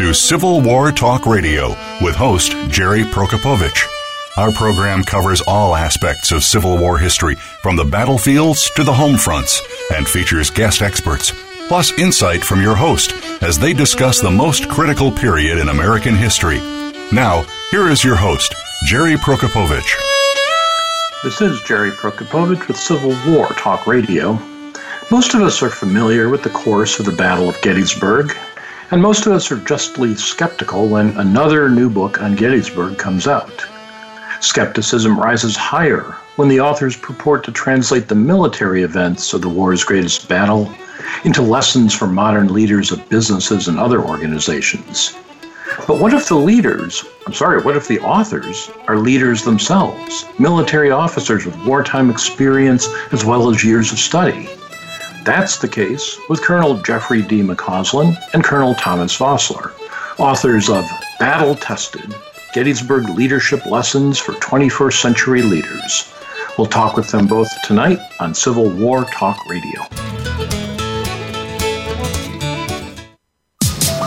to Civil War Talk Radio with host Jerry Prokopowicz. Our program covers all aspects of Civil War history, from the battlefields to the home fronts, and features guest experts, plus insight from your host as they discuss the most critical period in American history. Now, here is your host, Jerry Prokopowicz. This is Jerry Prokopowicz with Civil War Talk Radio. Most of us are familiar with the course of the Battle of Gettysburg, and most of us are justly skeptical when another new book on Gettysburg comes out. Skepticism rises higher when the authors purport to translate the military events of the war's greatest battle into lessons for modern leaders of businesses and other organizations. But what if the leaders, I'm sorry, what if the authors are leaders themselves, military officers with wartime experience as well as years of study? That's the case with Colonel Jeffrey D. McCausland and Colonel Thomas Vossler, authors of Battle Tested Gettysburg Leadership Lessons for 21st Century Leaders. We'll talk with them both tonight on Civil War Talk Radio.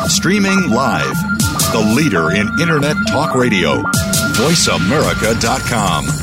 Streaming live, the leader in Internet Talk Radio, VoiceAmerica.com.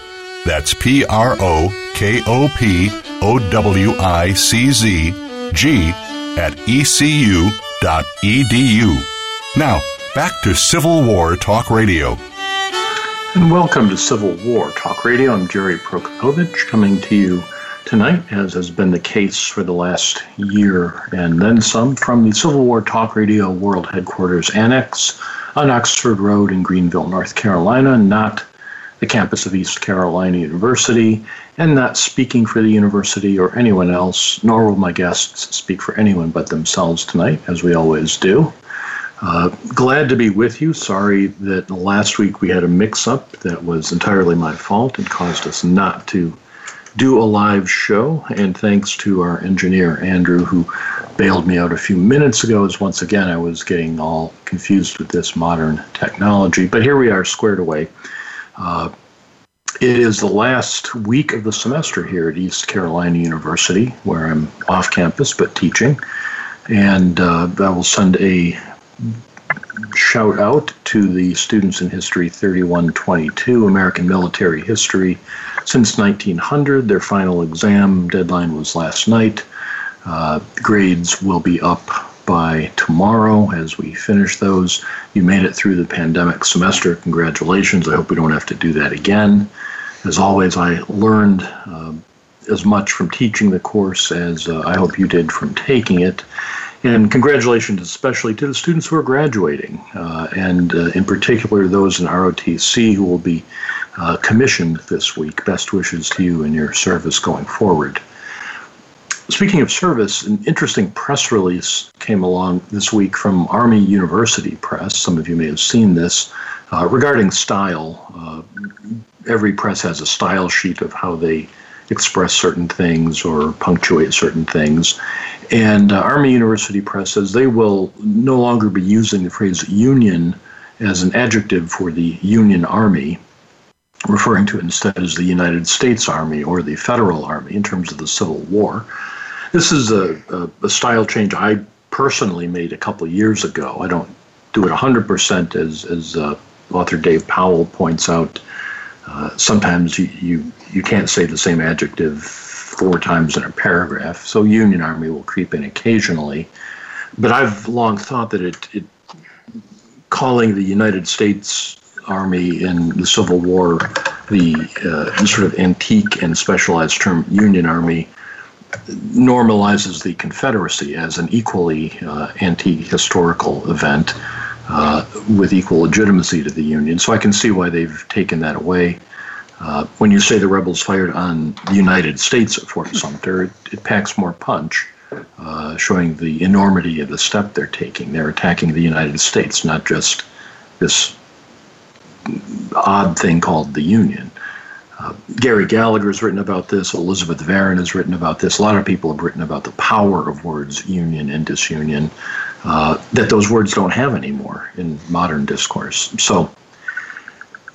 That's P R O K O P O W I C Z G at ecu.edu. Now, back to Civil War Talk Radio. And welcome to Civil War Talk Radio. I'm Jerry Prokopowicz coming to you tonight, as has been the case for the last year and then some, from the Civil War Talk Radio World Headquarters Annex on Oxford Road in Greenville, North Carolina, not the campus of East Carolina University, and not speaking for the university or anyone else, nor will my guests speak for anyone but themselves tonight, as we always do. Uh, glad to be with you. Sorry that last week we had a mix up that was entirely my fault and caused us not to do a live show. And thanks to our engineer, Andrew, who bailed me out a few minutes ago, as once again I was getting all confused with this modern technology. But here we are, squared away. Uh, it is the last week of the semester here at East Carolina University, where I'm off campus but teaching. And uh, I will send a shout out to the students in History 3122, American Military History, since 1900. Their final exam deadline was last night. Uh, grades will be up by tomorrow as we finish those. You made it through the pandemic semester. Congratulations. I hope we don't have to do that again. As always, I learned uh, as much from teaching the course as uh, I hope you did from taking it. And congratulations especially to the students who are graduating, uh, and uh, in particular those in ROTC who will be uh, commissioned this week. Best wishes to you in your service going forward. Speaking of service, an interesting press release came along this week from Army University Press. Some of you may have seen this uh, regarding style. Uh, every press has a style sheet of how they express certain things or punctuate certain things. And uh, Army University Press says they will no longer be using the phrase union as an adjective for the Union Army, referring to it instead as the United States Army or the Federal Army in terms of the Civil War. This is a, a, a style change I personally made a couple years ago. I don't do it 100% as, as uh, author Dave Powell points out. Uh, sometimes you, you, you can't say the same adjective four times in a paragraph. So Union Army will creep in occasionally. But I've long thought that it, it calling the United States Army in the Civil War the, uh, the sort of antique and specialized term Union Army normalizes the Confederacy as an equally uh, anti historical event uh, with equal legitimacy to the Union. So I can see why they've taken that away. Uh, when you say the rebels fired on the United States at Fort Sumter, it, it packs more punch, uh, showing the enormity of the step they're taking. They're attacking the United States, not just this odd thing called the Union. Gary Gallagher has written about this. Elizabeth Varon has written about this. A lot of people have written about the power of words union and disunion, uh, that those words don't have anymore in modern discourse. So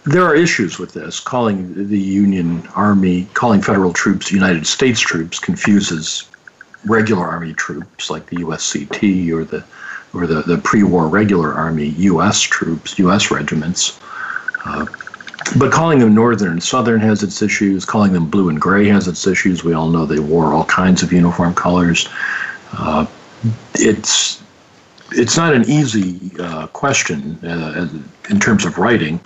there are issues with this. Calling the Union Army, calling federal troops United States troops confuses regular Army troops like the USCT or the or the, the pre-war regular Army U.S. troops, U.S. regiments. Uh, but calling them Northern and Southern has its issues. Calling them blue and gray has its issues. We all know they wore all kinds of uniform colors. Uh, it's it's not an easy uh, question uh, in terms of writing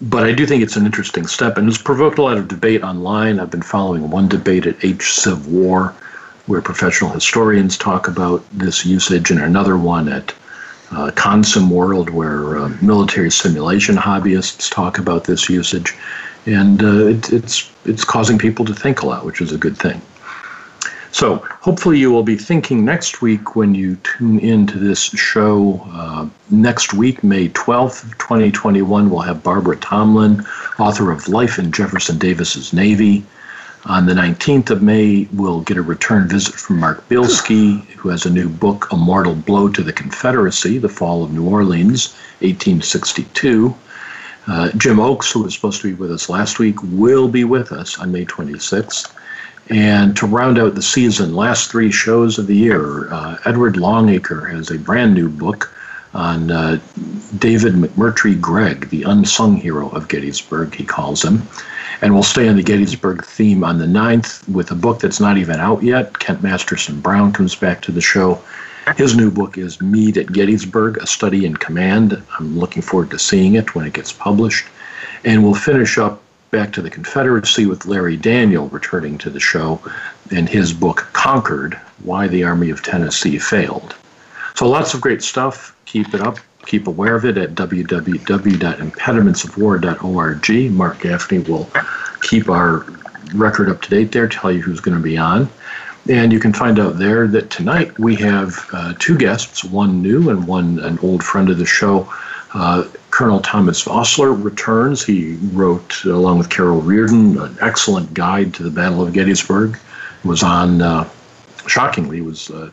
but I do think it's an interesting step, and it's provoked a lot of debate online. I've been following one debate at HCivWar, where professional historians talk about this usage, and another one at uh, Consim World, where uh, military simulation hobbyists talk about this usage, and uh, it, it's it's causing people to think a lot, which is a good thing. So hopefully you will be thinking next week when you tune in to this show. Uh, next week, May 12th, 2021, we'll have Barbara Tomblin, author of Life in Jefferson Davis's Navy. On the 19th of May, we'll get a return visit from Mark Bielski, who has a new book, A Mortal Blow to the Confederacy, The Fall of New Orleans, 1862. Uh, Jim Oakes, who was supposed to be with us last week, will be with us on May 26th. And to round out the season, last three shows of the year, uh, Edward Longacre has a brand new book on uh, David McMurtry Gregg, the unsung hero of Gettysburg, he calls him. And we'll stay on the Gettysburg theme on the 9th with a book that's not even out yet. Kent Masterson Brown comes back to the show. His new book is Meade at Gettysburg, A Study in Command. I'm looking forward to seeing it when it gets published. And we'll finish up back to the Confederacy with Larry Daniel returning to the show and his book Conquered Why the Army of Tennessee Failed. So lots of great stuff. Keep it up. Keep aware of it at www.impedimentsofwar.org. Mark Gaffney will keep our record up to date there, tell you who's going to be on. And you can find out there that tonight we have uh, two guests, one new and one an old friend of the show. Uh, Colonel Thomas Vossler returns. He wrote, along with Carol Reardon, an excellent guide to the Battle of Gettysburg. It was on, uh, shockingly, was uh,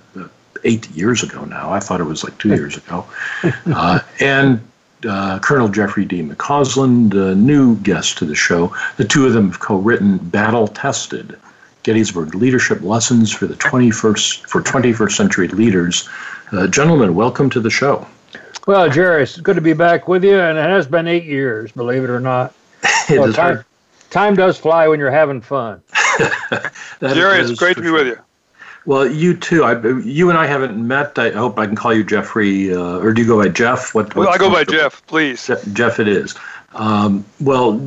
eight years ago now. I thought it was like two years ago. Uh, and uh, Colonel Jeffrey D. McCausland, a new guest to the show. The two of them have co-written "Battle Tested: Gettysburg Leadership Lessons for the 21st for 21st Century Leaders." Uh, gentlemen, welcome to the show. Well, Jerry, it's good to be back with you, and it has been eight years, believe it or not. it well, time, time, does fly when you're having fun. Jerry, it's great to be sure. with you. Well, you too. I, you and I haven't met. I hope I can call you Jeffrey, uh, or do you go by Jeff? What? Well, I go by Jeff, please. Jeff, it is. Um, well,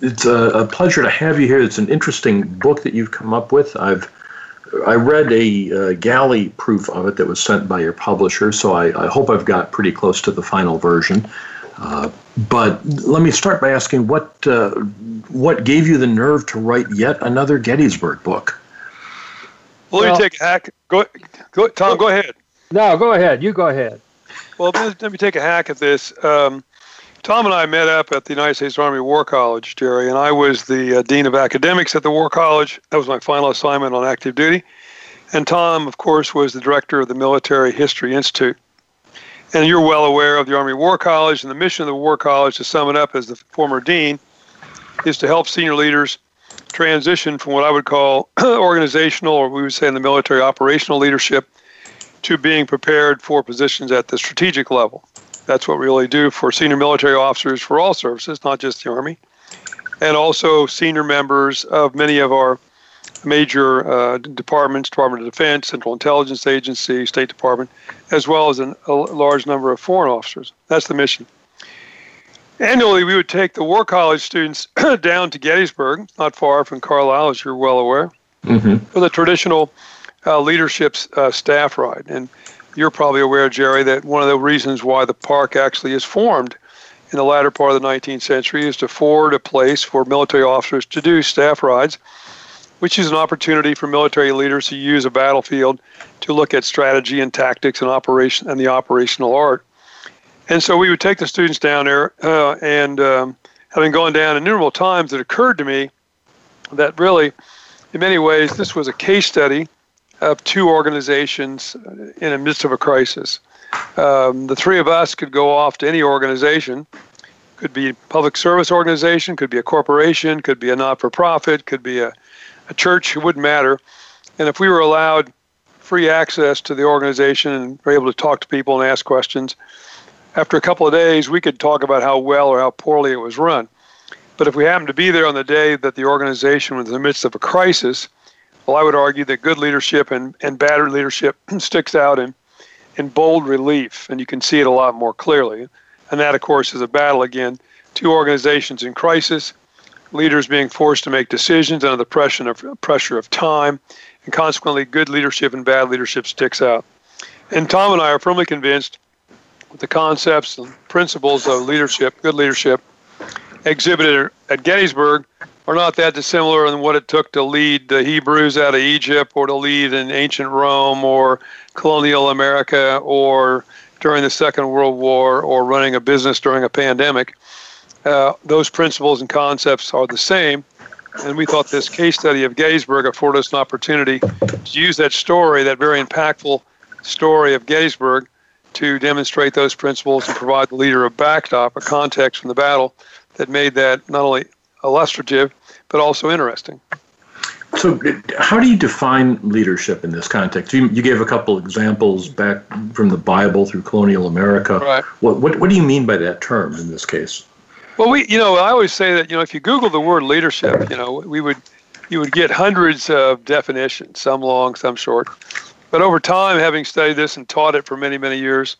it's a, a, pleasure to have you here. It's an interesting book that you've come up with. I've I read a uh, galley proof of it that was sent by your publisher, so I, I hope I've got pretty close to the final version. Uh, but let me start by asking what uh, what gave you the nerve to write yet another Gettysburg book? Well, let me take a hack. Go, go, Tom. Go ahead. No, go ahead. You go ahead. Well, let me take a hack at this. Um, Tom and I met up at the United States Army War College, Jerry, and I was the uh, Dean of Academics at the War College. That was my final assignment on active duty. And Tom, of course, was the director of the Military History Institute. And you're well aware of the Army War College, and the mission of the War College, to sum it up as the former dean, is to help senior leaders transition from what I would call organizational, or we would say in the military, operational leadership, to being prepared for positions at the strategic level. That's what we really do for senior military officers for all services, not just the Army, and also senior members of many of our major uh, departments, Department of Defense, Central Intelligence Agency, State Department, as well as an, a large number of foreign officers. That's the mission. Annually, we would take the War College students down to Gettysburg, not far from Carlisle, as you're well aware, mm-hmm. for the traditional uh, leadership uh, staff ride. And you're probably aware, Jerry, that one of the reasons why the park actually is formed in the latter part of the 19th century is to afford a place for military officers to do staff rides, which is an opportunity for military leaders to use a battlefield to look at strategy and tactics and operation and the operational art. And so we would take the students down there, uh, and um, having gone down innumerable times, it occurred to me that really, in many ways, this was a case study of two organizations in the midst of a crisis. Um, the three of us could go off to any organization, could be a public service organization, could be a corporation, could be a not-for-profit, could be a, a church. It wouldn't matter. And if we were allowed free access to the organization and were able to talk to people and ask questions, after a couple of days, we could talk about how well or how poorly it was run. But if we happened to be there on the day that the organization was in the midst of a crisis, well, I would argue that good leadership and, and bad leadership sticks out in, in bold relief, and you can see it a lot more clearly. And that, of course, is a battle again. Two organizations in crisis, leaders being forced to make decisions under the pressure of, pressure of time, and consequently, good leadership and bad leadership sticks out. And Tom and I are firmly convinced the concepts and principles of leadership, good leadership, exhibited at Gettysburg are not that dissimilar in what it took to lead the Hebrews out of Egypt or to lead in ancient Rome or colonial America or during the Second World War or running a business during a pandemic. Uh, those principles and concepts are the same. And we thought this case study of Gettysburg afforded us an opportunity to use that story, that very impactful story of Gettysburg, to demonstrate those principles and provide the leader a backdrop, a context from the battle that made that not only illustrative but also interesting. So, how do you define leadership in this context? You, you gave a couple examples back from the Bible through colonial America. Right. What, what, what do you mean by that term in this case? Well, we, you know, I always say that, you know, if you Google the word leadership, you know, we would, you would get hundreds of definitions, some long, some short. But over time, having studied this and taught it for many, many years,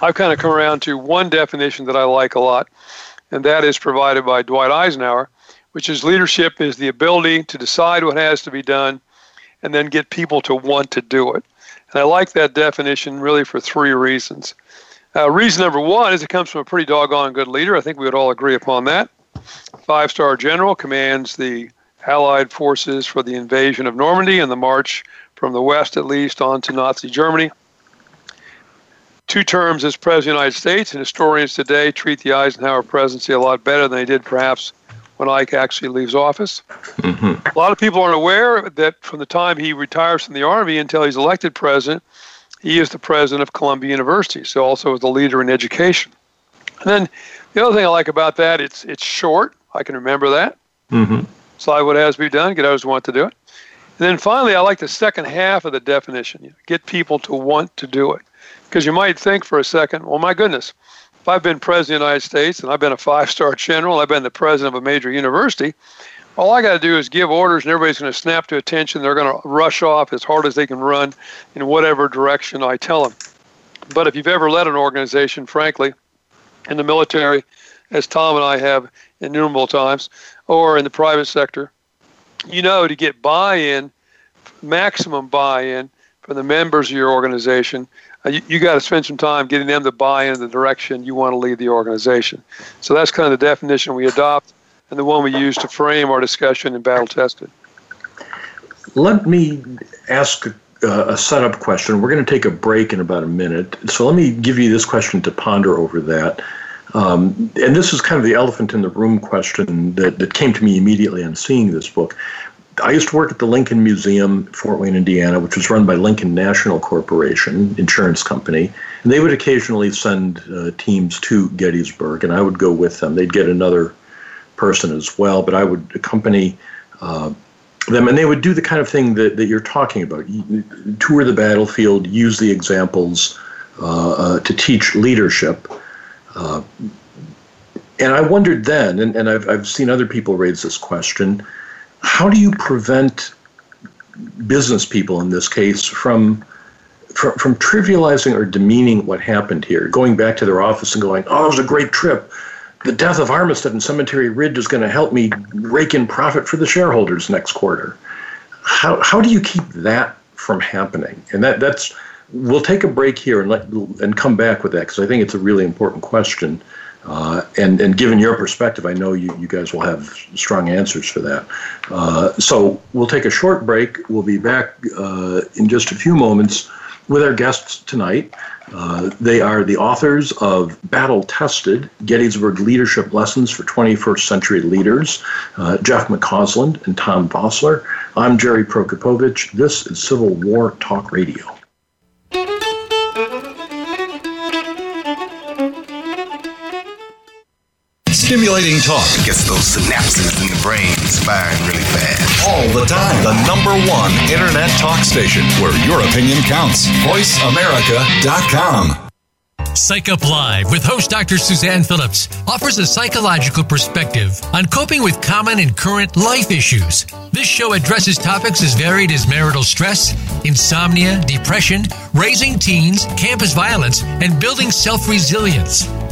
I've kind of come around to one definition that I like a lot, and that is provided by Dwight Eisenhower, which is leadership is the ability to decide what has to be done and then get people to want to do it. And I like that definition really for three reasons. Uh, reason number one is it comes from a pretty doggone good leader. I think we would all agree upon that. Five star general commands the Allied forces for the invasion of Normandy and the march from the West at least on to Nazi Germany. Two terms as President of the United States, and historians today treat the Eisenhower presidency a lot better than they did perhaps when Ike actually leaves office. Mm-hmm. A lot of people aren't aware that from the time he retires from the Army until he's elected president, he is the president of Columbia University, so also is the leader in education. And then the other thing I like about that, it's it's short. I can remember that. Mm-hmm. Slide what has to be done, get others who want to do it. And then finally, I like the second half of the definition you know, get people to want to do it. Because you might think for a second, well, my goodness, if I've been president of the United States and I've been a five star general, I've been the president of a major university, all I got to do is give orders and everybody's going to snap to attention. They're going to rush off as hard as they can run in whatever direction I tell them. But if you've ever led an organization, frankly, in the military, as Tom and I have innumerable times, or in the private sector, you know, to get buy in, maximum buy in from the members of your organization, uh, you, you got to spend some time getting them to buy in the direction you want to lead the organization. So that's kind of the definition we adopt and the one we use to frame our discussion in Battle Tested. Let me ask a, a setup question. We're going to take a break in about a minute. So let me give you this question to ponder over that. Um, and this is kind of the elephant in the room question that, that came to me immediately on seeing this book. I used to work at the Lincoln Museum, Fort Wayne, Indiana, which was run by Lincoln National Corporation, insurance company. And they would occasionally send uh, teams to Gettysburg, and I would go with them. They'd get another person as well, but I would accompany uh, them, and they would do the kind of thing that, that you're talking about tour the battlefield, use the examples uh, uh to teach leadership. Uh, and I wondered then, and, and I've, I've seen other people raise this question how do you prevent business people in this case from, from from trivializing or demeaning what happened here, going back to their office and going, "Oh, it was a great trip." The death of Armistead and Cemetery Ridge is going to help me rake in profit for the shareholders next quarter. How how do you keep that from happening? And that that's we'll take a break here and let and come back with that because I think it's a really important question. Uh, and and given your perspective, I know you, you guys will have strong answers for that. Uh, so we'll take a short break. We'll be back uh, in just a few moments with our guests tonight. Uh, they are the authors of Battle Tested Gettysburg Leadership Lessons for 21st Century Leaders, uh, Jeff McCausland and Tom Vossler. I'm Jerry Prokopowicz. This is Civil War Talk Radio. Stimulating talk gets those synapses in the brain firing really fast. All the time. The number one internet talk station where your opinion counts. VoiceAmerica.com. Psych Up Live with host Dr. Suzanne Phillips offers a psychological perspective on coping with common and current life issues. This show addresses topics as varied as marital stress, insomnia, depression, raising teens, campus violence, and building self resilience.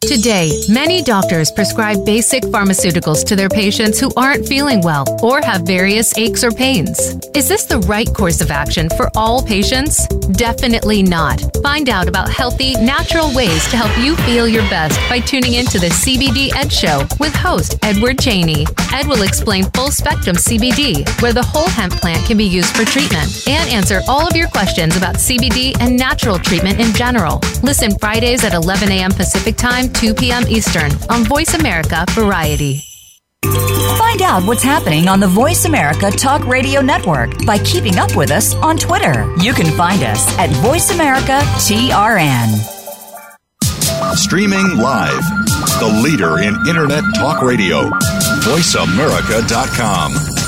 Today, many doctors prescribe basic pharmaceuticals to their patients who aren't feeling well or have various aches or pains. Is this the right course of action for all patients? Definitely not. Find out about healthy, natural ways to help you feel your best by tuning into the CBD Ed Show with host Edward Cheney. Ed will explain full spectrum CBD, where the whole hemp plant can be used for treatment, and answer all of your questions about CBD and natural treatment in general. Listen Fridays at 11 a.m. Pacific Time 2 p.m. Eastern on Voice America Variety. Find out what's happening on the Voice America Talk Radio Network by keeping up with us on Twitter. You can find us at Voice America TRN. Streaming live, the leader in Internet Talk Radio, VoiceAmerica.com.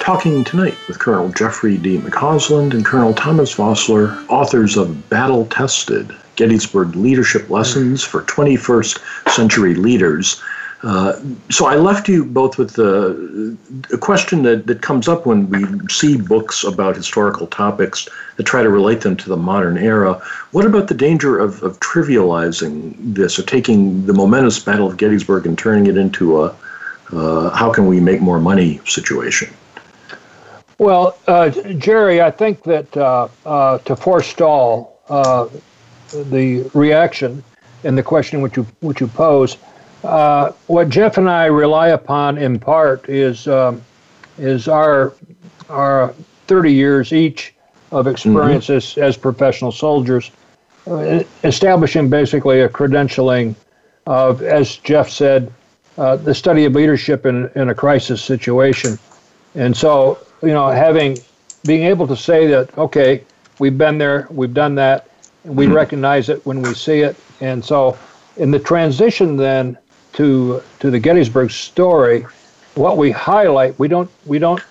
talking tonight with Colonel Jeffrey D. McCausland and Colonel Thomas Vossler, authors of Battle Tested Gettysburg Leadership Lessons for 21st Century Leaders. Uh, so I left you both with a, a question that, that comes up when we see books about historical topics that try to relate them to the modern era. What about the danger of, of trivializing this or taking the momentous Battle of Gettysburg and turning it into a uh, how can we make more money situation? Well, uh, Jerry, I think that uh, uh, to forestall uh, the reaction and the question which you which you pose, uh, what Jeff and I rely upon in part is um, is our our 30 years each of experience mm-hmm. as, as professional soldiers, uh, establishing basically a credentialing of, as Jeff said, uh, the study of leadership in, in a crisis situation. And so, you know, having being able to say that, okay, we've been there, we've done that, we mm-hmm. recognize it when we see it. And so, in the transition then to to the Gettysburg story, what we highlight, we don't we don't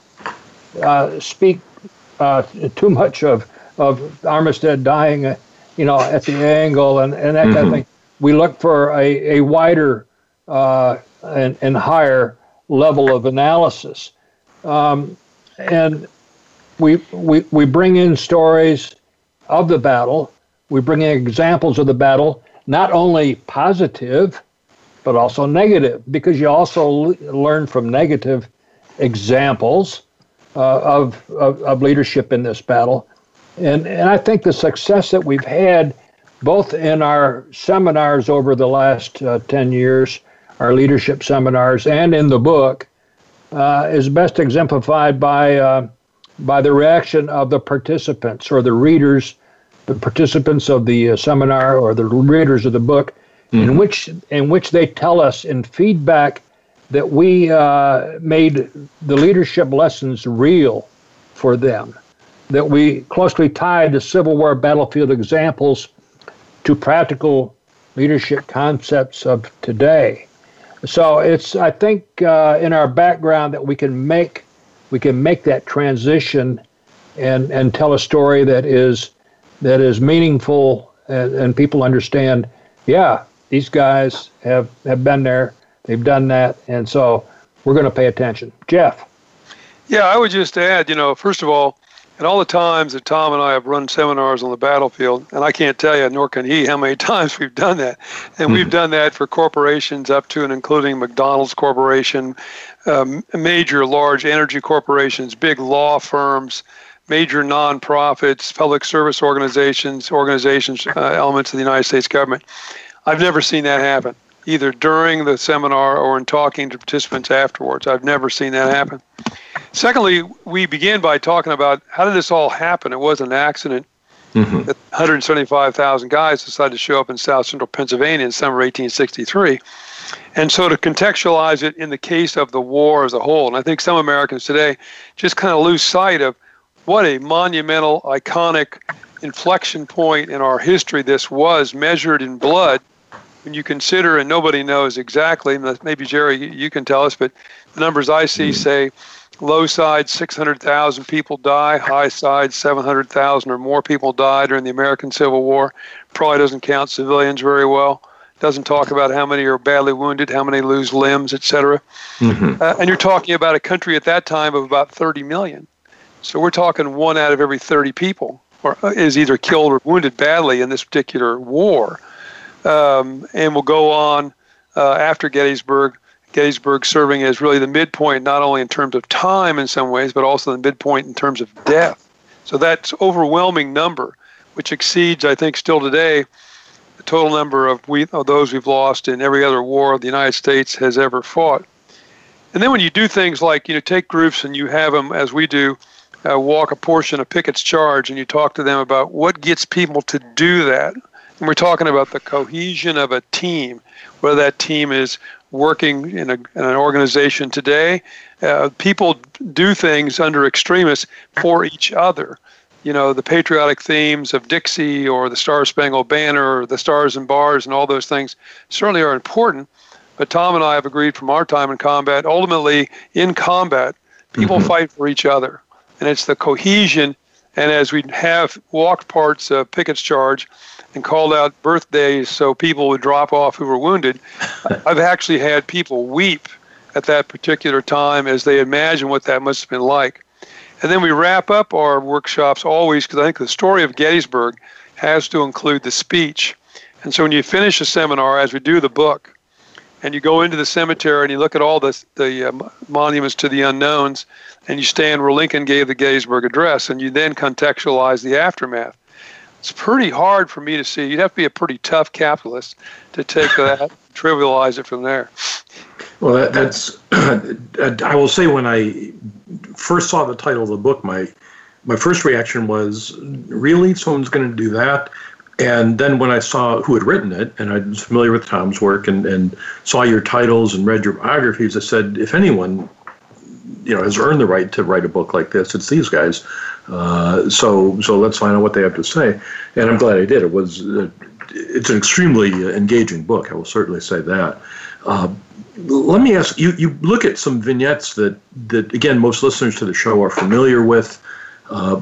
uh, speak uh, too much of of Armistead dying, uh, you know, at the angle and, and that mm-hmm. kind of mm-hmm. thing. We look for a, a wider uh, and, and higher level of analysis. Um, and we, we, we bring in stories of the battle. We bring in examples of the battle, not only positive, but also negative, because you also learn from negative examples uh, of, of, of leadership in this battle. And, and I think the success that we've had both in our seminars over the last uh, 10 years, our leadership seminars, and in the book, uh, is best exemplified by, uh, by the reaction of the participants or the readers, the participants of the uh, seminar or the readers of the book, mm-hmm. in, which, in which they tell us in feedback that we uh, made the leadership lessons real for them, that we closely tied the Civil War battlefield examples to practical leadership concepts of today. So it's I think uh, in our background that we can make we can make that transition and and tell a story that is that is meaningful and, and people understand. Yeah, these guys have have been there. They've done that, and so we're going to pay attention. Jeff. Yeah, I would just add, you know, first of all, and all the times that Tom and I have run seminars on the battlefield, and I can't tell you, nor can he, how many times we've done that. And mm-hmm. we've done that for corporations up to and including McDonald's Corporation, um, major large energy corporations, big law firms, major nonprofits, public service organizations, organizations, uh, elements of the United States government. I've never seen that happen, either during the seminar or in talking to participants afterwards. I've never seen that happen. Secondly, we began by talking about how did this all happen? It was an accident. Mm-hmm. 175,000 guys decided to show up in South Central Pennsylvania in summer 1863. And so to contextualize it in the case of the war as a whole, and I think some Americans today just kind of lose sight of what a monumental, iconic inflection point in our history this was, measured in blood. When you consider, and nobody knows exactly, maybe Jerry, you can tell us, but the numbers I see mm-hmm. say Low side, 600,000 people die. High side, 700,000 or more people died during the American Civil War. Probably doesn't count civilians very well. Doesn't talk about how many are badly wounded, how many lose limbs, etc. Mm-hmm. Uh, and you're talking about a country at that time of about 30 million. So we're talking one out of every 30 people or uh, is either killed or wounded badly in this particular war. Um, and will go on uh, after Gettysburg Gettysburg serving as really the midpoint, not only in terms of time in some ways, but also the midpoint in terms of death. So that's overwhelming number, which exceeds, I think, still today, the total number of, we, of those we've lost in every other war the United States has ever fought. And then when you do things like, you know, take groups and you have them, as we do, uh, walk a portion of Pickett's charge and you talk to them about what gets people to do that. And we're talking about the cohesion of a team, whether that team is working in, a, in an organization today, uh, people do things under extremists for each other. You know, the patriotic themes of Dixie or the Star Spangled Banner or the Stars and Bars and all those things certainly are important. But Tom and I have agreed from our time in combat, ultimately in combat, people mm-hmm. fight for each other. And it's the cohesion. And as we have walked parts of Pickett's charge, and called out birthdays so people would drop off who were wounded. I've actually had people weep at that particular time as they imagine what that must have been like. And then we wrap up our workshops always because I think the story of Gettysburg has to include the speech. And so when you finish a seminar, as we do the book, and you go into the cemetery and you look at all the, the uh, monuments to the unknowns, and you stand where Lincoln gave the Gettysburg Address, and you then contextualize the aftermath it's pretty hard for me to see. You'd have to be a pretty tough capitalist to take that, trivialize it from there. Well, that, that's. Uh, I will say when I first saw the title of the book, my my first reaction was, "Really, someone's going to do that?" And then when I saw who had written it, and I was familiar with Tom's work, and, and saw your titles and read your biographies, I said, if anyone, you know, has earned the right to write a book like this, it's these guys. Uh, so so let's find out what they have to say. And I'm glad I did. It was uh, it's an extremely engaging book. I will certainly say that. Uh, let me ask you. You look at some vignettes that that again most listeners to the show are familiar with. Uh,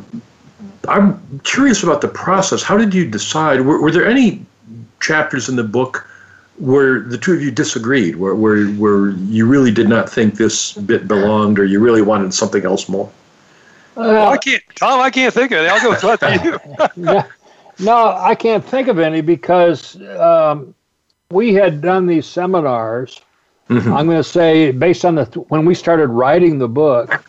I'm curious about the process. How did you decide? Were, were there any chapters in the book where the two of you disagreed, where, where where you really did not think this bit belonged, or you really wanted something else more? Well, I can't, Tom. I can't think of it. I'll go with you. no, no, I can't think of any because um, we had done these seminars. Mm-hmm. I'm going to say, based on the when we started writing the book,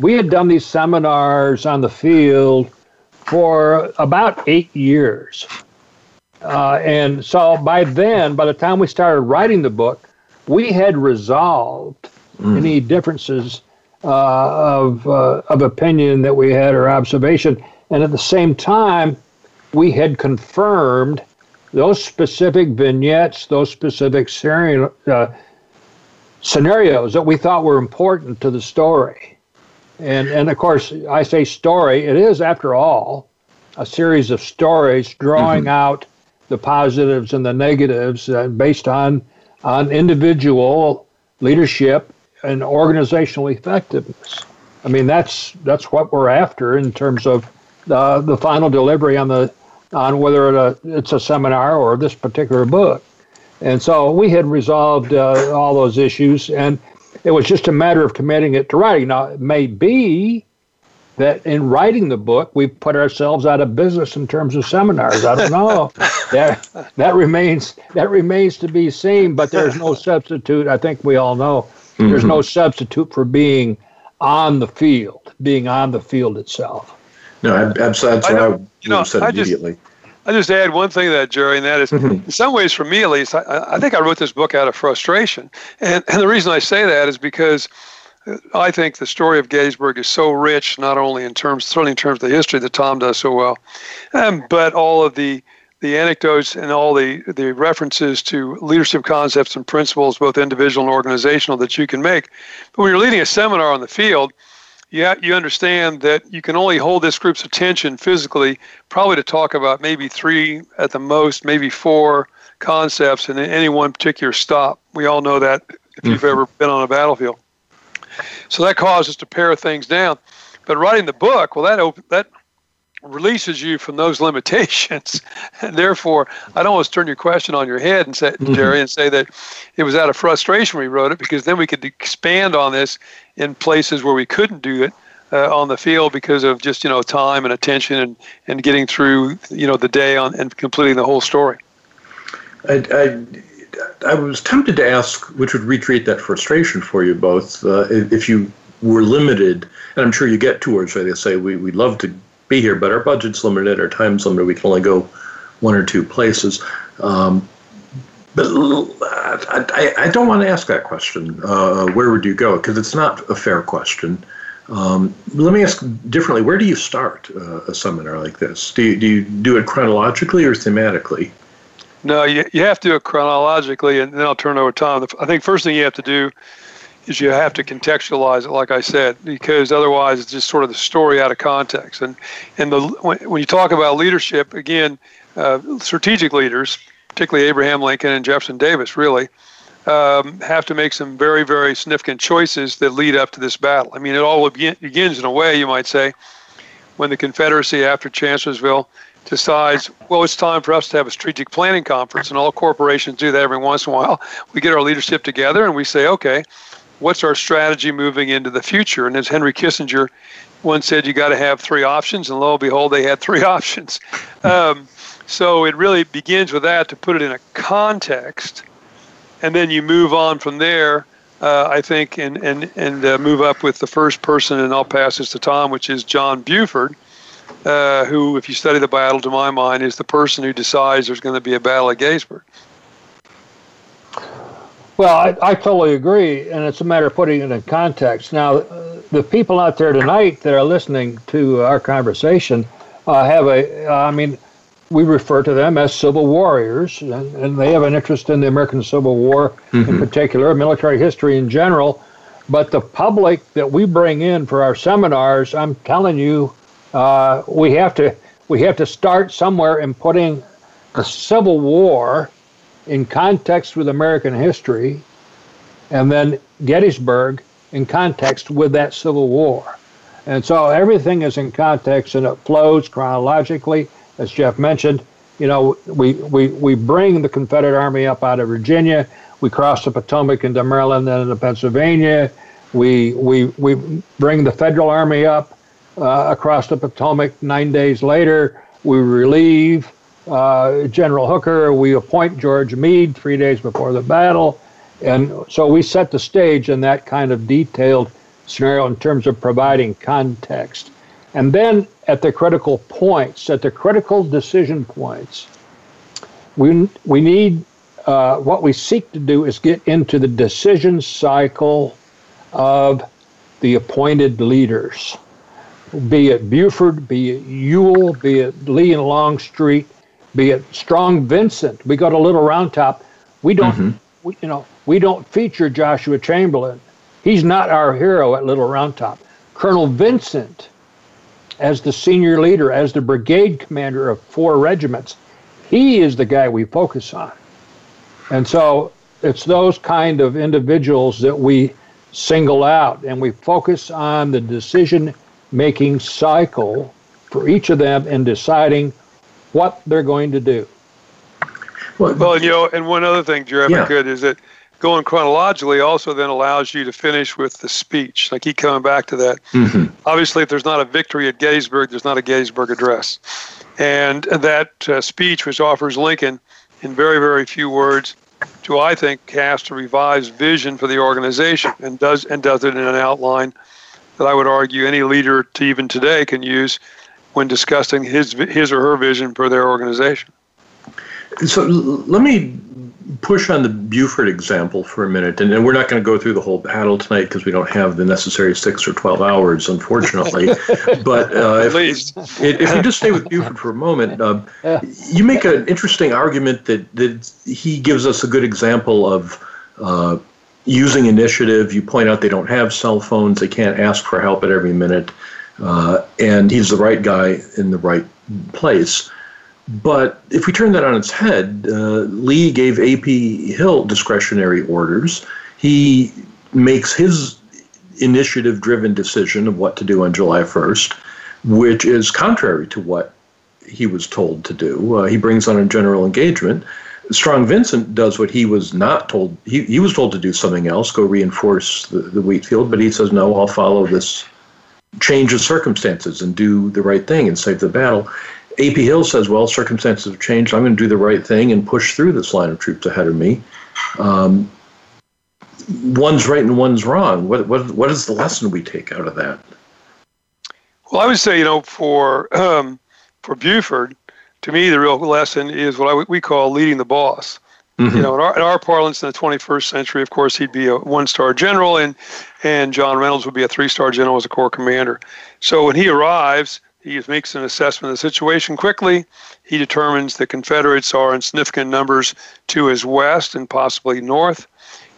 we had done these seminars on the field for about eight years. uh, and so by then, by the time we started writing the book, we had resolved mm. any differences uh, of, uh, of opinion that we had or observation. And at the same time, we had confirmed those specific vignettes, those specific scenario, uh, scenarios that we thought were important to the story. And, and of course, I say story, it is, after all, a series of stories drawing mm-hmm. out the positives and the negatives uh, based on, on individual leadership and organizational effectiveness. I mean, that's that's what we're after in terms of the the final delivery on the on whether it a, it's a seminar or this particular book. And so we had resolved uh, all those issues, and it was just a matter of committing it to writing. Now, it may be that in writing the book, we put ourselves out of business in terms of seminars. I don't know. that that remains that remains to be seen. But there's no substitute. I think we all know mm-hmm. there's no substitute for being on the field, being on the field itself. No, absolutely. That's what I, you know, said immediately. Just, I just add one thing to that, Jerry, and that is, mm-hmm. in some ways, for me at least, I, I think I wrote this book out of frustration. And, and the reason I say that is because I think the story of Gettysburg is so rich, not only in terms, certainly in terms of the history that Tom does so well, um, but all of the the anecdotes and all the, the references to leadership concepts and principles, both individual and organizational, that you can make. But when you're leading a seminar on the field, you, ha- you understand that you can only hold this group's attention physically, probably to talk about maybe three at the most, maybe four concepts in any one particular stop. We all know that if you've mm-hmm. ever been on a battlefield. So that causes us to pare things down. But writing the book, well, that op- that releases you from those limitations. and therefore, I'd almost turn your question on your head and say, mm-hmm. Jerry, and say that it was out of frustration we wrote it because then we could expand on this in places where we couldn't do it. Uh, on the field because of just you know time and attention and, and getting through you know the day on and completing the whole story. I, I, I was tempted to ask, which would recreate that frustration for you both, uh, if you were limited, and I'm sure you get tours where they say we we'd love to be here, but our budget's limited, our time's limited. We can only go one or two places. Um, but I, I, don't want to ask that question. Uh, where would you go? Because it's not a fair question. Um, let me ask differently. Where do you start uh, a seminar like this? Do you, do you do it chronologically or thematically? No, you, you have to do it chronologically, and then I'll turn over to Tom. I think first thing you have to do is you have to contextualize it, like I said, because otherwise it's just sort of the story out of context. And and the when, when you talk about leadership, again, uh, strategic leaders, particularly Abraham Lincoln and Jefferson Davis, really um, have to make some very very significant choices that lead up to this battle. I mean, it all begins in a way you might say when the Confederacy after Chancellorsville decides, well, it's time for us to have a strategic planning conference, and all corporations do that every once in a while. We get our leadership together and we say, okay, what's our strategy moving into the future? And as Henry Kissinger once said, you got to have three options, and lo and behold, they had three options. Um, so it really begins with that to put it in a context, and then you move on from there. Uh, I think, and and and uh, move up with the first person, and I'll pass this to Tom, which is John Buford, uh, who, if you study the battle, to my mind, is the person who decides there's going to be a battle at Gettysburg. Well, I, I totally agree, and it's a matter of putting it in context. Now, the people out there tonight that are listening to our conversation uh, have a, I mean, we refer to them as civil warriors, and, and they have an interest in the American Civil War mm-hmm. in particular, military history in general. But the public that we bring in for our seminars, I'm telling you, uh, we have to we have to start somewhere in putting the Civil War in context with American history, and then Gettysburg in context with that Civil War. And so everything is in context and it flows chronologically. As Jeff mentioned, you know, we, we, we bring the Confederate Army up out of Virginia. We cross the Potomac into Maryland and into Pennsylvania. We, we, we bring the Federal Army up uh, across the Potomac nine days later. We relieve uh, General Hooker. We appoint George Meade three days before the battle. And so we set the stage in that kind of detailed scenario in terms of providing context. And then at the critical points, at the critical decision points, we we need uh, what we seek to do is get into the decision cycle of the appointed leaders, be it Buford, be it Ewell, be it Lee and Longstreet, be it Strong Vincent. We go to Little Round Top. We don't, mm-hmm. we, you know, we don't feature Joshua Chamberlain. He's not our hero at Little Round Top. Colonel Vincent, as the senior leader, as the brigade commander of four regiments, he is the guy we focus on. And so it's those kind of individuals that we single out and we focus on the decision making cycle for each of them in deciding what they're going to do. Well, well you know, and one other thing, Jeremy, yeah. could is that going chronologically also then allows you to finish with the speech. I keep coming back to that. Mm-hmm. Obviously, if there's not a victory at Gettysburg, there's not a Gettysburg Address. And that uh, speech, which offers Lincoln in very, very few words, to I think cast a revised vision for the organization and does and does it in an outline that I would argue any leader to even today can use when discussing his his or her vision for their organization. So let me push on the Buford example for a minute, and, and we're not going to go through the whole battle tonight because we don't have the necessary six or twelve hours, unfortunately. but uh, if, if, you just stay with Buford for a moment, uh, you make an interesting argument that that he gives us a good example of. Uh, using initiative, you point out they don't have cell phones, they can't ask for help at every minute, uh, and he's the right guy in the right place. But if we turn that on its head, uh, Lee gave A.P. Hill discretionary orders. He makes his initiative driven decision of what to do on July 1st, which is contrary to what he was told to do. Uh, he brings on a general engagement. Strong Vincent does what he was not told. He, he was told to do something else, go reinforce the, the wheat field, but he says, no, I'll follow this change of circumstances and do the right thing and save the battle. AP Hill says, well, circumstances have changed. I'm going to do the right thing and push through this line of troops ahead of me. Um, one's right and one's wrong. What, what, what is the lesson we take out of that? Well, I would say, you know, for, um, for Buford, to me, the real lesson is what I, we call leading the boss. Mm-hmm. You know, in our, in our parlance in the 21st century, of course, he'd be a one-star general, and and John Reynolds would be a three-star general as a corps commander. So when he arrives, he makes an assessment of the situation quickly. He determines the Confederates are in significant numbers to his west and possibly north.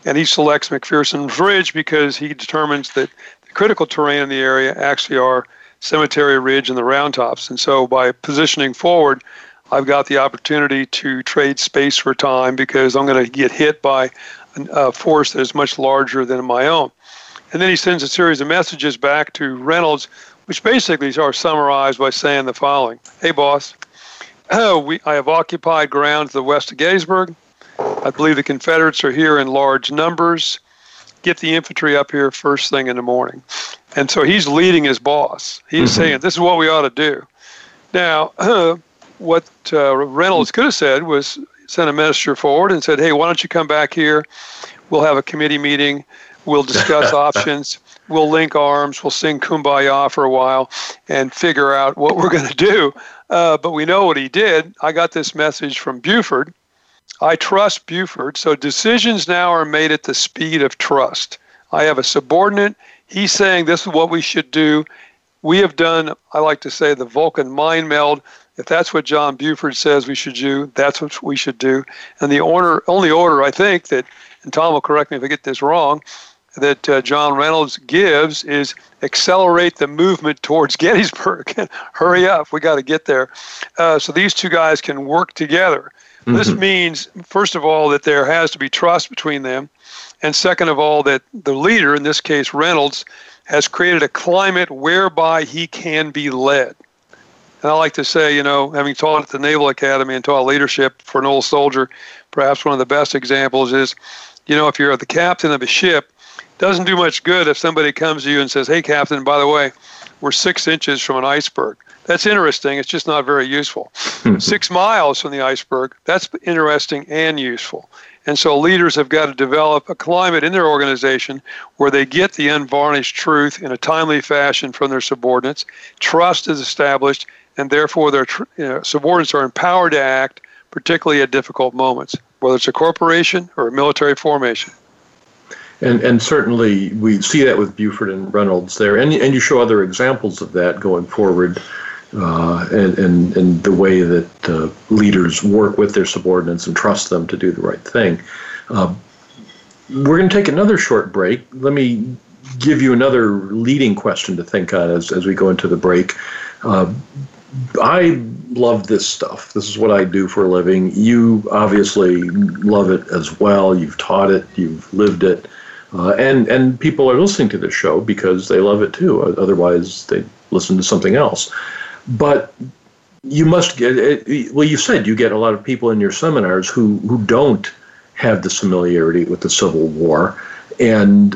And he selects McPherson's Ridge because he determines that the critical terrain in the area actually are Cemetery Ridge and the Round Tops. And so by positioning forward, I've got the opportunity to trade space for time because I'm going to get hit by a force that is much larger than my own. And then he sends a series of messages back to Reynolds which basically are summarized by saying the following Hey, boss, oh, we, I have occupied ground to the west of Gettysburg. I believe the Confederates are here in large numbers. Get the infantry up here first thing in the morning. And so he's leading his boss. He's mm-hmm. saying, This is what we ought to do. Now, uh, what uh, Reynolds could have said was send a minister forward and said, Hey, why don't you come back here? We'll have a committee meeting. We'll discuss options we'll link arms, we'll sing kumbaya for a while and figure out what we're going to do. Uh, but we know what he did. I got this message from Buford. I trust Buford. So decisions now are made at the speed of trust. I have a subordinate. He's saying this is what we should do. We have done, I like to say, the Vulcan mind meld. If that's what John Buford says we should do, that's what we should do. And the order, only order I think that, and Tom will correct me if I get this wrong, that uh, John Reynolds gives is accelerate the movement towards Gettysburg. Hurry up, we got to get there. Uh, so these two guys can work together. Mm-hmm. This means, first of all, that there has to be trust between them. And second of all, that the leader, in this case Reynolds, has created a climate whereby he can be led. And I like to say, you know, having taught at the Naval Academy and taught leadership for an old soldier, perhaps one of the best examples is, you know, if you're the captain of a ship, doesn't do much good if somebody comes to you and says, "Hey, Captain, by the way, we're six inches from an iceberg." That's interesting. It's just not very useful. Hmm. six miles from the iceberg. That's interesting and useful. And so leaders have got to develop a climate in their organization where they get the unvarnished truth in a timely fashion from their subordinates. Trust is established, and therefore their you know, subordinates are empowered to act particularly at difficult moments, whether it's a corporation or a military formation. And, and certainly we see that with Buford and Reynolds there, and, and you show other examples of that going forward, uh, and, and, and the way that uh, leaders work with their subordinates and trust them to do the right thing. Uh, we're going to take another short break. Let me give you another leading question to think on as, as we go into the break. Uh, I love this stuff. This is what I do for a living. You obviously love it as well. You've taught it, you've lived it. Uh, and and people are listening to this show because they love it too. Otherwise, they listen to something else. But you must get it, well. You said you get a lot of people in your seminars who who don't have the familiarity with the Civil War, and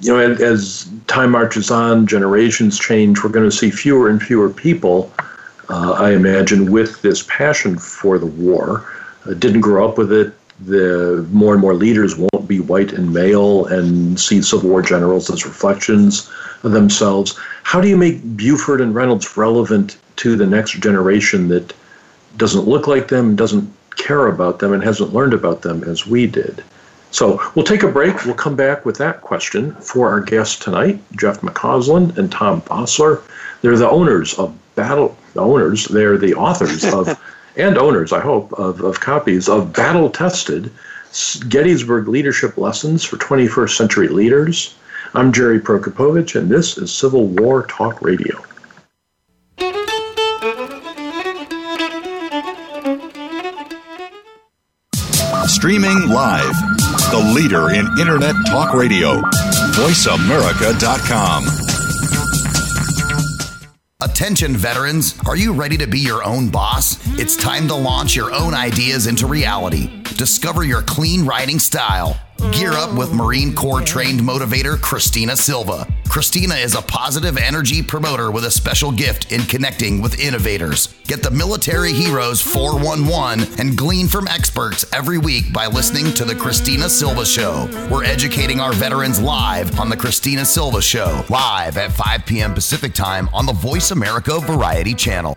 you know as time marches on, generations change. We're going to see fewer and fewer people. Uh, I imagine with this passion for the war, uh, didn't grow up with it, the more and more leaders won't be white and male and see Civil War generals as reflections of themselves. How do you make Buford and Reynolds relevant to the next generation that doesn't look like them, doesn't care about them, and hasn't learned about them as we did? So we'll take a break. We'll come back with that question for our guests tonight, Jeff McCausland and Tom Vossler. They're the owners of Battle. Owners. They're the authors of and owners, I hope, of, of copies of battle tested Gettysburg Leadership Lessons for 21st Century Leaders. I'm Jerry Prokopowicz, and this is Civil War Talk Radio. Streaming live, the leader in Internet Talk Radio, VoiceAmerica.com. Attention, veterans. Are you ready to be your own boss? It's time to launch your own ideas into reality. Discover your clean writing style Gear up with Marine Corps trained motivator Christina Silva. Christina is a positive energy promoter with a special gift in connecting with innovators. Get the Military Heroes 411 and glean from experts every week by listening to The Christina Silva Show. We're educating our veterans live on The Christina Silva Show, live at 5 p.m. Pacific Time on the Voice America Variety Channel.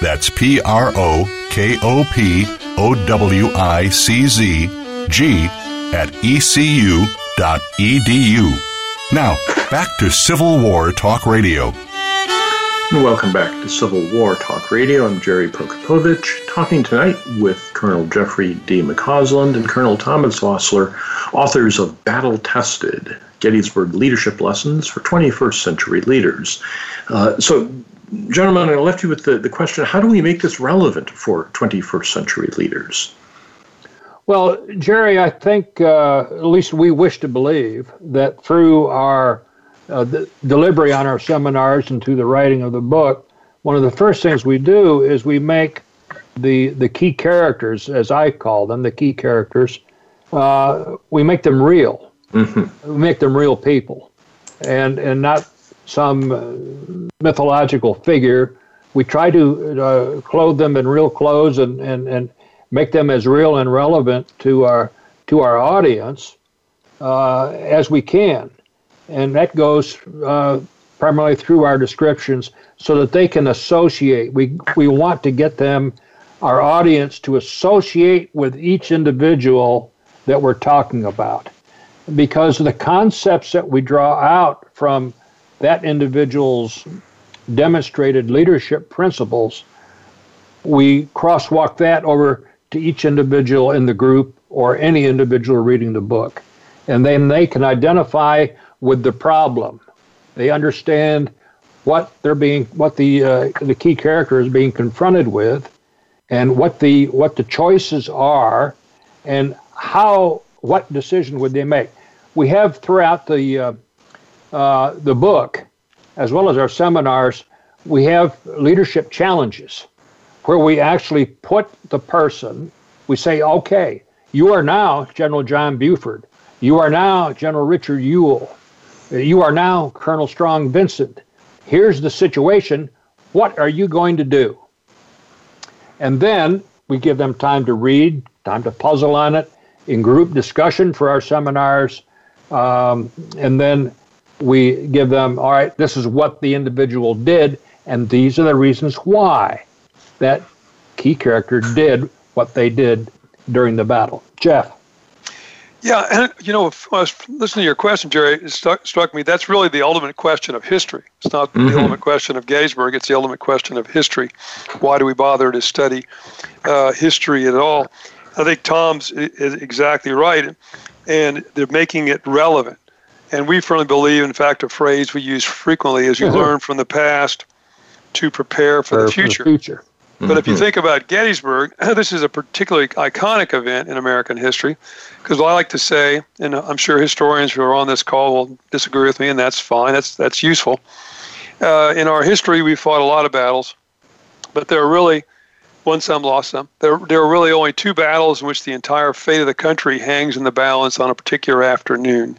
That's P R O K O P O W I C Z G at ecu.edu. Now, back to Civil War Talk Radio. Welcome back to Civil War Talk Radio. I'm Jerry Prokopowicz, talking tonight with Colonel Jeffrey D. McCausland and Colonel Thomas Vossler, authors of Battle Tested Gettysburg Leadership Lessons for 21st Century Leaders. Uh, so, gentlemen, I left you with the, the question how do we make this relevant for 21st century leaders? Well, Jerry, I think uh, at least we wish to believe that through our uh, delivery on our seminars and through the writing of the book, one of the first things we do is we make the the key characters, as I call them, the key characters, uh, we make them real. Mm-hmm. We make them real people, and and not some uh, mythological figure. We try to uh, clothe them in real clothes and, and, and make them as real and relevant to our to our audience uh, as we can, and that goes uh, primarily through our descriptions so that they can associate. We we want to get them, our audience, to associate with each individual that we're talking about, because the concepts that we draw out from that individual's demonstrated leadership principles we crosswalk that over to each individual in the group or any individual reading the book. And then they can identify with the problem. They understand what they're being, what the uh, the key character is being confronted with, and what the what the choices are, and how what decision would they make. We have throughout the uh, uh, the book, as well as our seminars, we have leadership challenges where we actually put the person, we say, okay, you are now General John Buford. You are now General Richard Ewell. You are now Colonel Strong Vincent. Here's the situation. What are you going to do? And then we give them time to read, time to puzzle on it, in group discussion for our seminars. Um, and then we give them, all right, this is what the individual did, and these are the reasons why that key character did what they did during the battle. Jeff. Yeah, and you know, if I was listening to your question, Jerry, it struck, struck me that's really the ultimate question of history. It's not mm-hmm. the ultimate question of Gettysburg, it's the ultimate question of history. Why do we bother to study uh, history at all? I think Tom's is exactly right, and they're making it relevant. And we firmly believe, in fact, a phrase we use frequently is you mm-hmm. learn from the past to prepare for, the, future. For the future. But mm-hmm. if you mm-hmm. think about Gettysburg, this is a particularly iconic event in American history because I like to say, and I'm sure historians who are on this call will disagree with me, and that's fine. That's that's useful. Uh, in our history, we fought a lot of battles, but there are really won some, lost some. There, there are really only two battles in which the entire fate of the country hangs in the balance on a particular afternoon.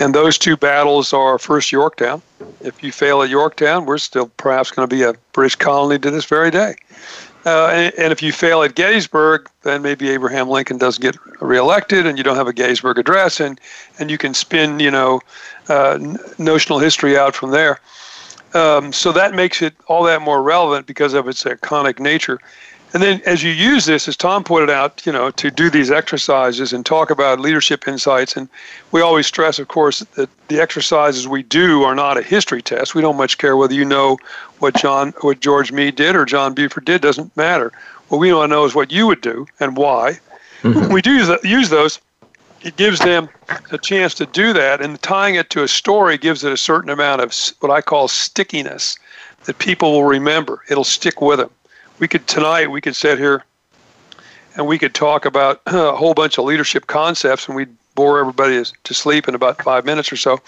And those two battles are first Yorktown. If you fail at Yorktown, we're still perhaps going to be a British colony to this very day. Uh, and, and, if you fail at Gettysburg, then maybe Abraham Lincoln doesn't get reelected, and you don't have a Gettysburg Address, and and you can spin, you know, uh, notional history out from there. Um, so that makes it all that more relevant because of its iconic nature. And then as you use this, as Tom pointed out, you know, to do these exercises and talk about leadership insights, and we always stress, of course, that the exercises we do are not a history test. We don't much care whether you know what John, what George Meade did or John Buford did. Doesn't matter. What we want to know is what you would do and why. Mm-hmm. We do use, use those. It gives them a chance to do that, and tying it to a story gives it a certain amount of what I call stickiness that people will remember. It'll stick with them we could tonight we could sit here and we could talk about a whole bunch of leadership concepts and we'd bore everybody to sleep in about five minutes or so.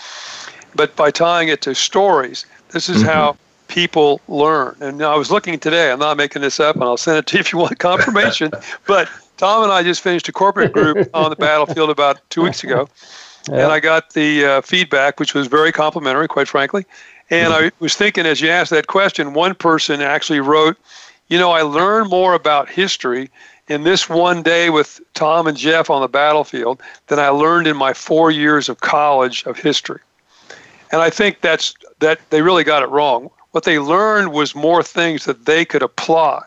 But by tying it to stories, this is mm-hmm. how people learn. And I was looking today, I'm not making this up, and I'll send it to you if you want confirmation. but Tom and I just finished a corporate group on the battlefield about two weeks ago. Yeah. And I got the uh, feedback, which was very complimentary, quite frankly. And mm-hmm. I was thinking, as you asked that question, one person actually wrote, you know, I learned more about history in this one day with Tom and Jeff on the battlefield than I learned in my four years of college of history. And I think that's that they really got it wrong. What they learned was more things that they could apply.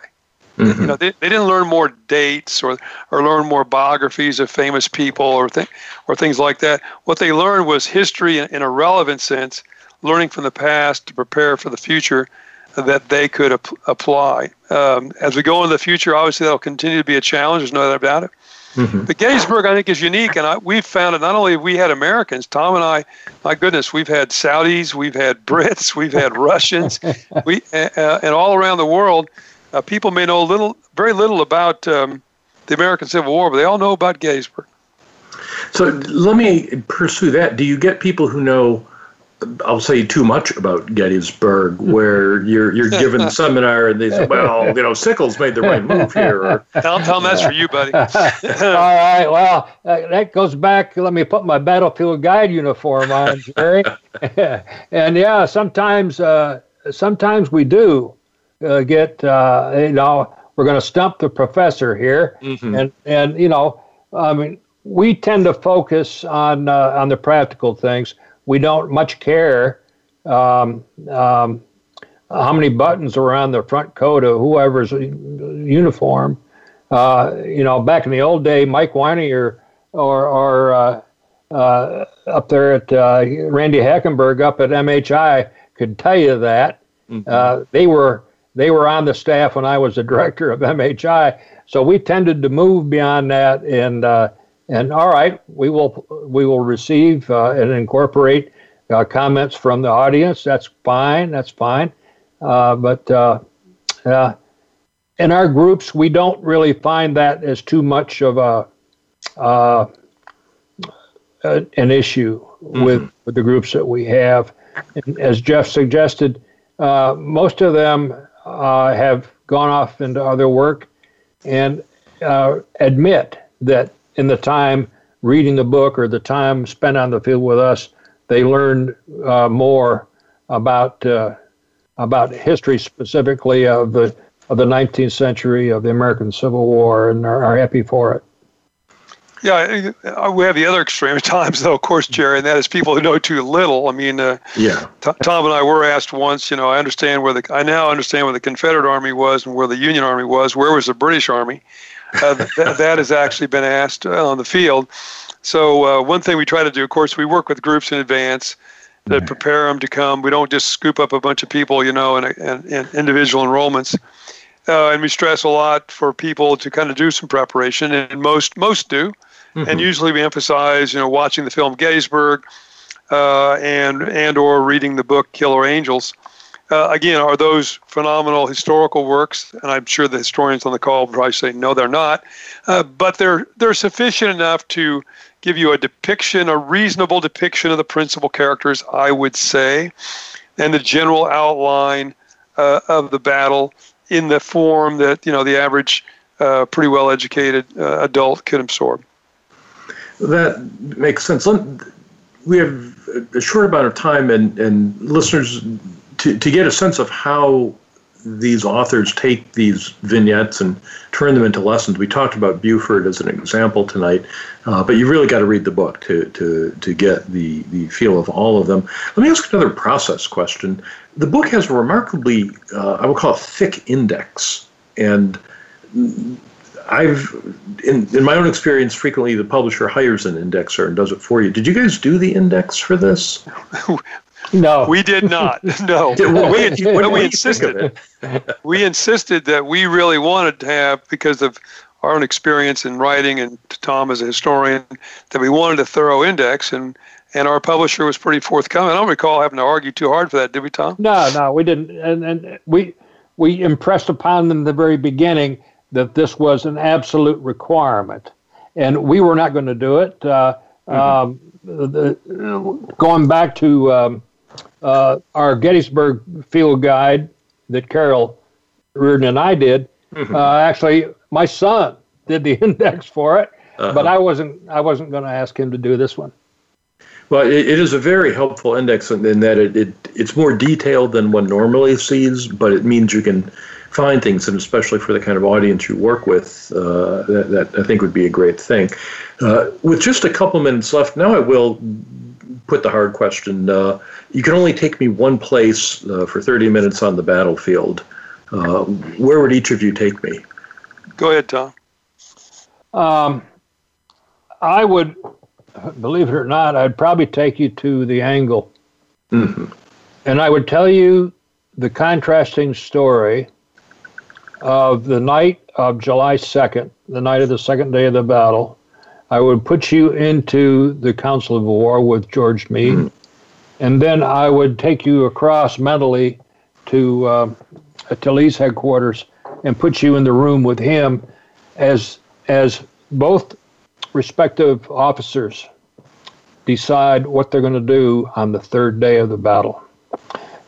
Mm-hmm. You know, they, they didn't learn more dates or or learn more biographies of famous people or th- or things like that. What they learned was history in, in a relevant sense, learning from the past to prepare for the future that they could ap- apply. Um, as we go into the future, obviously that'll continue to be a challenge. There's no doubt about it. Mm-hmm. But Gettysburg, I think, is unique, and I, we've found it. Not only have we had Americans, Tom and I, my goodness, we've had Saudis, we've had Brits, we've had Russians, we uh, and all around the world, uh, people may know little, very little about um, the American Civil War, but they all know about Gettysburg. So let me pursue that. Do you get people who know I'll say too much about Gettysburg, where you're you're given the seminar and they say, well, you know, Sickles made the right move here. Or, tell, tell that's for you, buddy. All right. Well, that goes back. Let me put my battlefield guide uniform on, Jerry. and yeah, sometimes uh, sometimes we do uh, get uh, you know we're going to stump the professor here, mm-hmm. and and you know I mean we tend to focus on uh, on the practical things we don't much care um, um, how many buttons are on the front coat of whoever's uniform. Uh, you know, back in the old day, Mike Weininger or, or uh, uh, up there at uh, Randy Hackenburg up at MHI could tell you that mm-hmm. Uh, they were they were on the staff when I was the director of MHI. So we tended to move beyond that, and uh, and all right, we will we will receive uh, and incorporate uh, comments from the audience. That's fine. That's fine. Uh, but uh, uh, in our groups, we don't really find that as too much of a an issue mm-hmm. with with the groups that we have. And as Jeff suggested, most of them have gone off into other work and uh, admit that in the time reading the book or the time spent on the field with us, they learned uh, more about uh, about history specifically of the of the 19th century of the American Civil War and are, are happy for it. Yeah, uh, we have the other extreme times, though, of course, Jerry, and that is people who know too little. I mean, uh, yeah. T- Tom and I were asked once. You know, I understand where the I now understand where the Confederate Army was and where the Union Army was. Where was the British Army? Uh, th- that has actually been asked uh, on the field. So uh, one thing we try to do, of course, we work with groups in advance that prepare them to come. We don't just scoop up a bunch of people, you know, in and individual enrollments. Uh, and we stress a lot for people to kind of do some preparation, and most most do. Mm-hmm. And usually we emphasize, you know, watching the film Gettysburg, uh, and and or reading the book Killer Angels. Uh, again, are those phenomenal historical works? And I'm sure the historians on the call probably say no, they're not. Uh, but they're they're sufficient enough to give you a depiction, a reasonable depiction of the principal characters, I would say, and the general outline uh, of the battle in the form that you know the average, uh, pretty well educated uh, adult can absorb. That makes sense. We have a short amount of time, and, and listeners, to, to get a sense of how these authors take these vignettes and turn them into lessons. We talked about Buford as an example tonight, uh, but you really got to read the book to, to, to get the, the feel of all of them. Let me ask another process question. The book has a remarkably, uh, I would call it thick index. And I've, in, in my own experience, frequently the publisher hires an indexer and does it for you. Did you guys do the index for this? No, we did not. No, we, we, we insisted. we insisted that we really wanted to have because of our own experience in writing and Tom as a historian that we wanted a thorough index and and our publisher was pretty forthcoming. I don't recall having to argue too hard for that, did we, Tom? No, no, we didn't. And and we we impressed upon them the very beginning that this was an absolute requirement, and we were not going to do it. Uh, mm-hmm. um, the, going back to um, uh, our Gettysburg field guide that Carol Reardon and I did, mm-hmm. uh, actually, my son did the index for it, uh-huh. but I wasn't. I wasn't going to ask him to do this one. Well, it, it is a very helpful index in, in that it, it it's more detailed than one normally sees, but it means you can find things, and especially for the kind of audience you work with, uh, that, that, I think would be a great thing. Uh, with just a couple minutes left, now I will put the hard question. Uh, you can only take me one place uh, for 30 minutes on the battlefield. Uh, where would each of you take me? Go ahead, Tom. Um, I would, believe it or not, I'd probably take you to the angle. Mm-hmm. And I would tell you the contrasting story of the night of July 2nd, the night of the second day of the battle, I would put you into the Council of War with George Meade, mm. and then I would take you across mentally to uh, to Lee's headquarters and put you in the room with him as as both respective officers decide what they're going to do on the third day of the battle.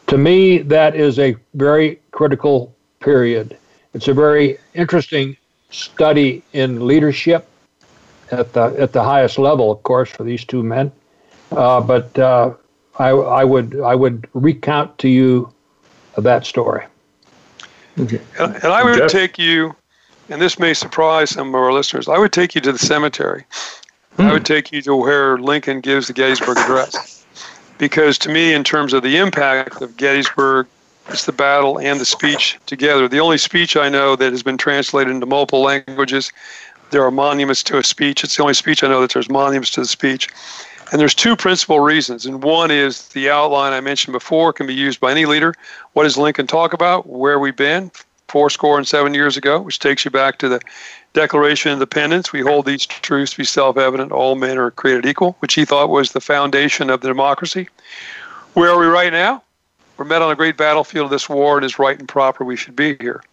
To me, that is a very critical period it's a very interesting study in leadership at the at the highest level, of course, for these two men. Uh, but uh, I, I would I would recount to you that story. Okay. And, and I would Jeff? take you, and this may surprise some of our listeners. I would take you to the cemetery. Hmm. I would take you to where Lincoln gives the Gettysburg Address, because to me, in terms of the impact of Gettysburg it's the battle and the speech together. The only speech I know that has been translated into multiple languages. There are monuments to a speech. It's the only speech I know that there's monuments to the speech. And there's two principal reasons. And one is the outline I mentioned before can be used by any leader. What does Lincoln talk about? Where we've been four score and seven years ago, which takes you back to the Declaration of Independence. We hold these truths to be self evident. All men are created equal, which he thought was the foundation of the democracy. Where are we right now? We're met on a great battlefield of this war. and It is right and proper. We should be here.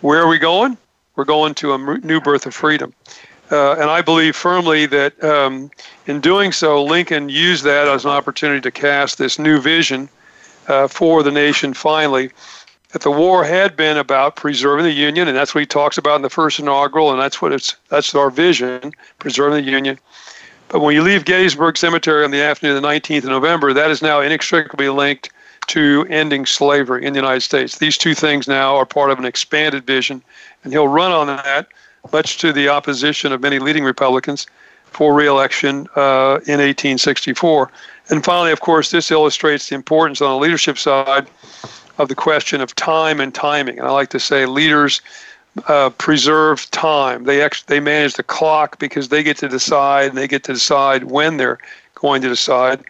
Where are we going? We're going to a new birth of freedom. Uh, and I believe firmly that um, in doing so, Lincoln used that as an opportunity to cast this new vision uh, for the nation finally. That the war had been about preserving the Union, and that's what he talks about in the first inaugural, and that's what it's that's our vision, preserving the Union. But when you leave Gettysburg Cemetery on the afternoon of the 19th of November, that is now inextricably linked to ending slavery in the United States. These two things now are part of an expanded vision, and he'll run on that much to the opposition of many leading Republicans, for reelection uh, in 1864. And finally, of course, this illustrates the importance on the leadership side of the question of time and timing. And I like to say leaders uh, preserve time. They they manage the clock because they get to decide and they get to decide when they're going to decide.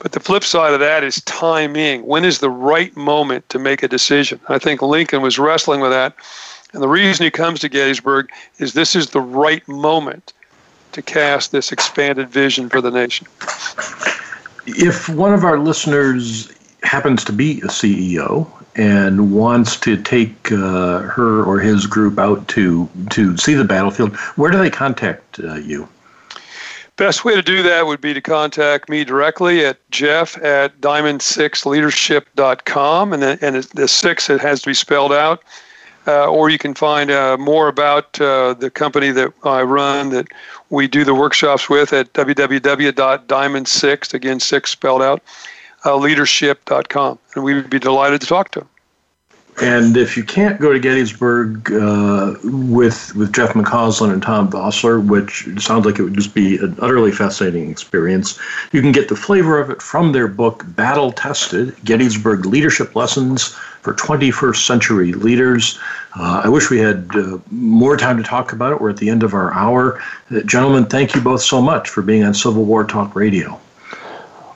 But the flip side of that is timing. When is the right moment to make a decision? I think Lincoln was wrestling with that and the reason he comes to Gettysburg is this is the right moment to cast this expanded vision for the nation. If one of our listeners happens to be a CEO and wants to take uh, her or his group out to to see the battlefield, where do they contact uh, you? Best way to do that would be to contact me directly at jeff at diamond6leadership.com. And the, and the six, it has to be spelled out uh, or you can find uh, more about uh, the company that I run that we do the workshops with at www.diamond6, again, six spelled out, uh, leadership.com. And we would be delighted to talk to them. And if you can't go to Gettysburg uh, with with Jeff McCausland and Tom Vossler, which sounds like it would just be an utterly fascinating experience, you can get the flavor of it from their book, Battle Tested Gettysburg Leadership Lessons for 21st Century Leaders. Uh, I wish we had uh, more time to talk about it. We're at the end of our hour. Uh, gentlemen, thank you both so much for being on Civil War Talk Radio.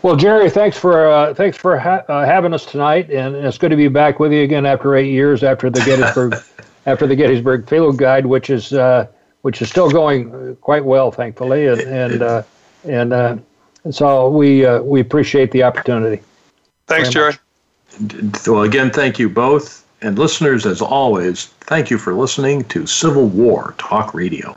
Well, Jerry, thanks for uh, thanks for ha- uh, having us tonight, and it's good to be back with you again after eight years after the Gettysburg after the Gettysburg Field Guide, which is uh, which is still going quite well, thankfully, and and and, so we we appreciate the opportunity. Thanks, Jerry. Well, again, thank you both. And listeners, as always, thank you for listening to Civil War Talk Radio.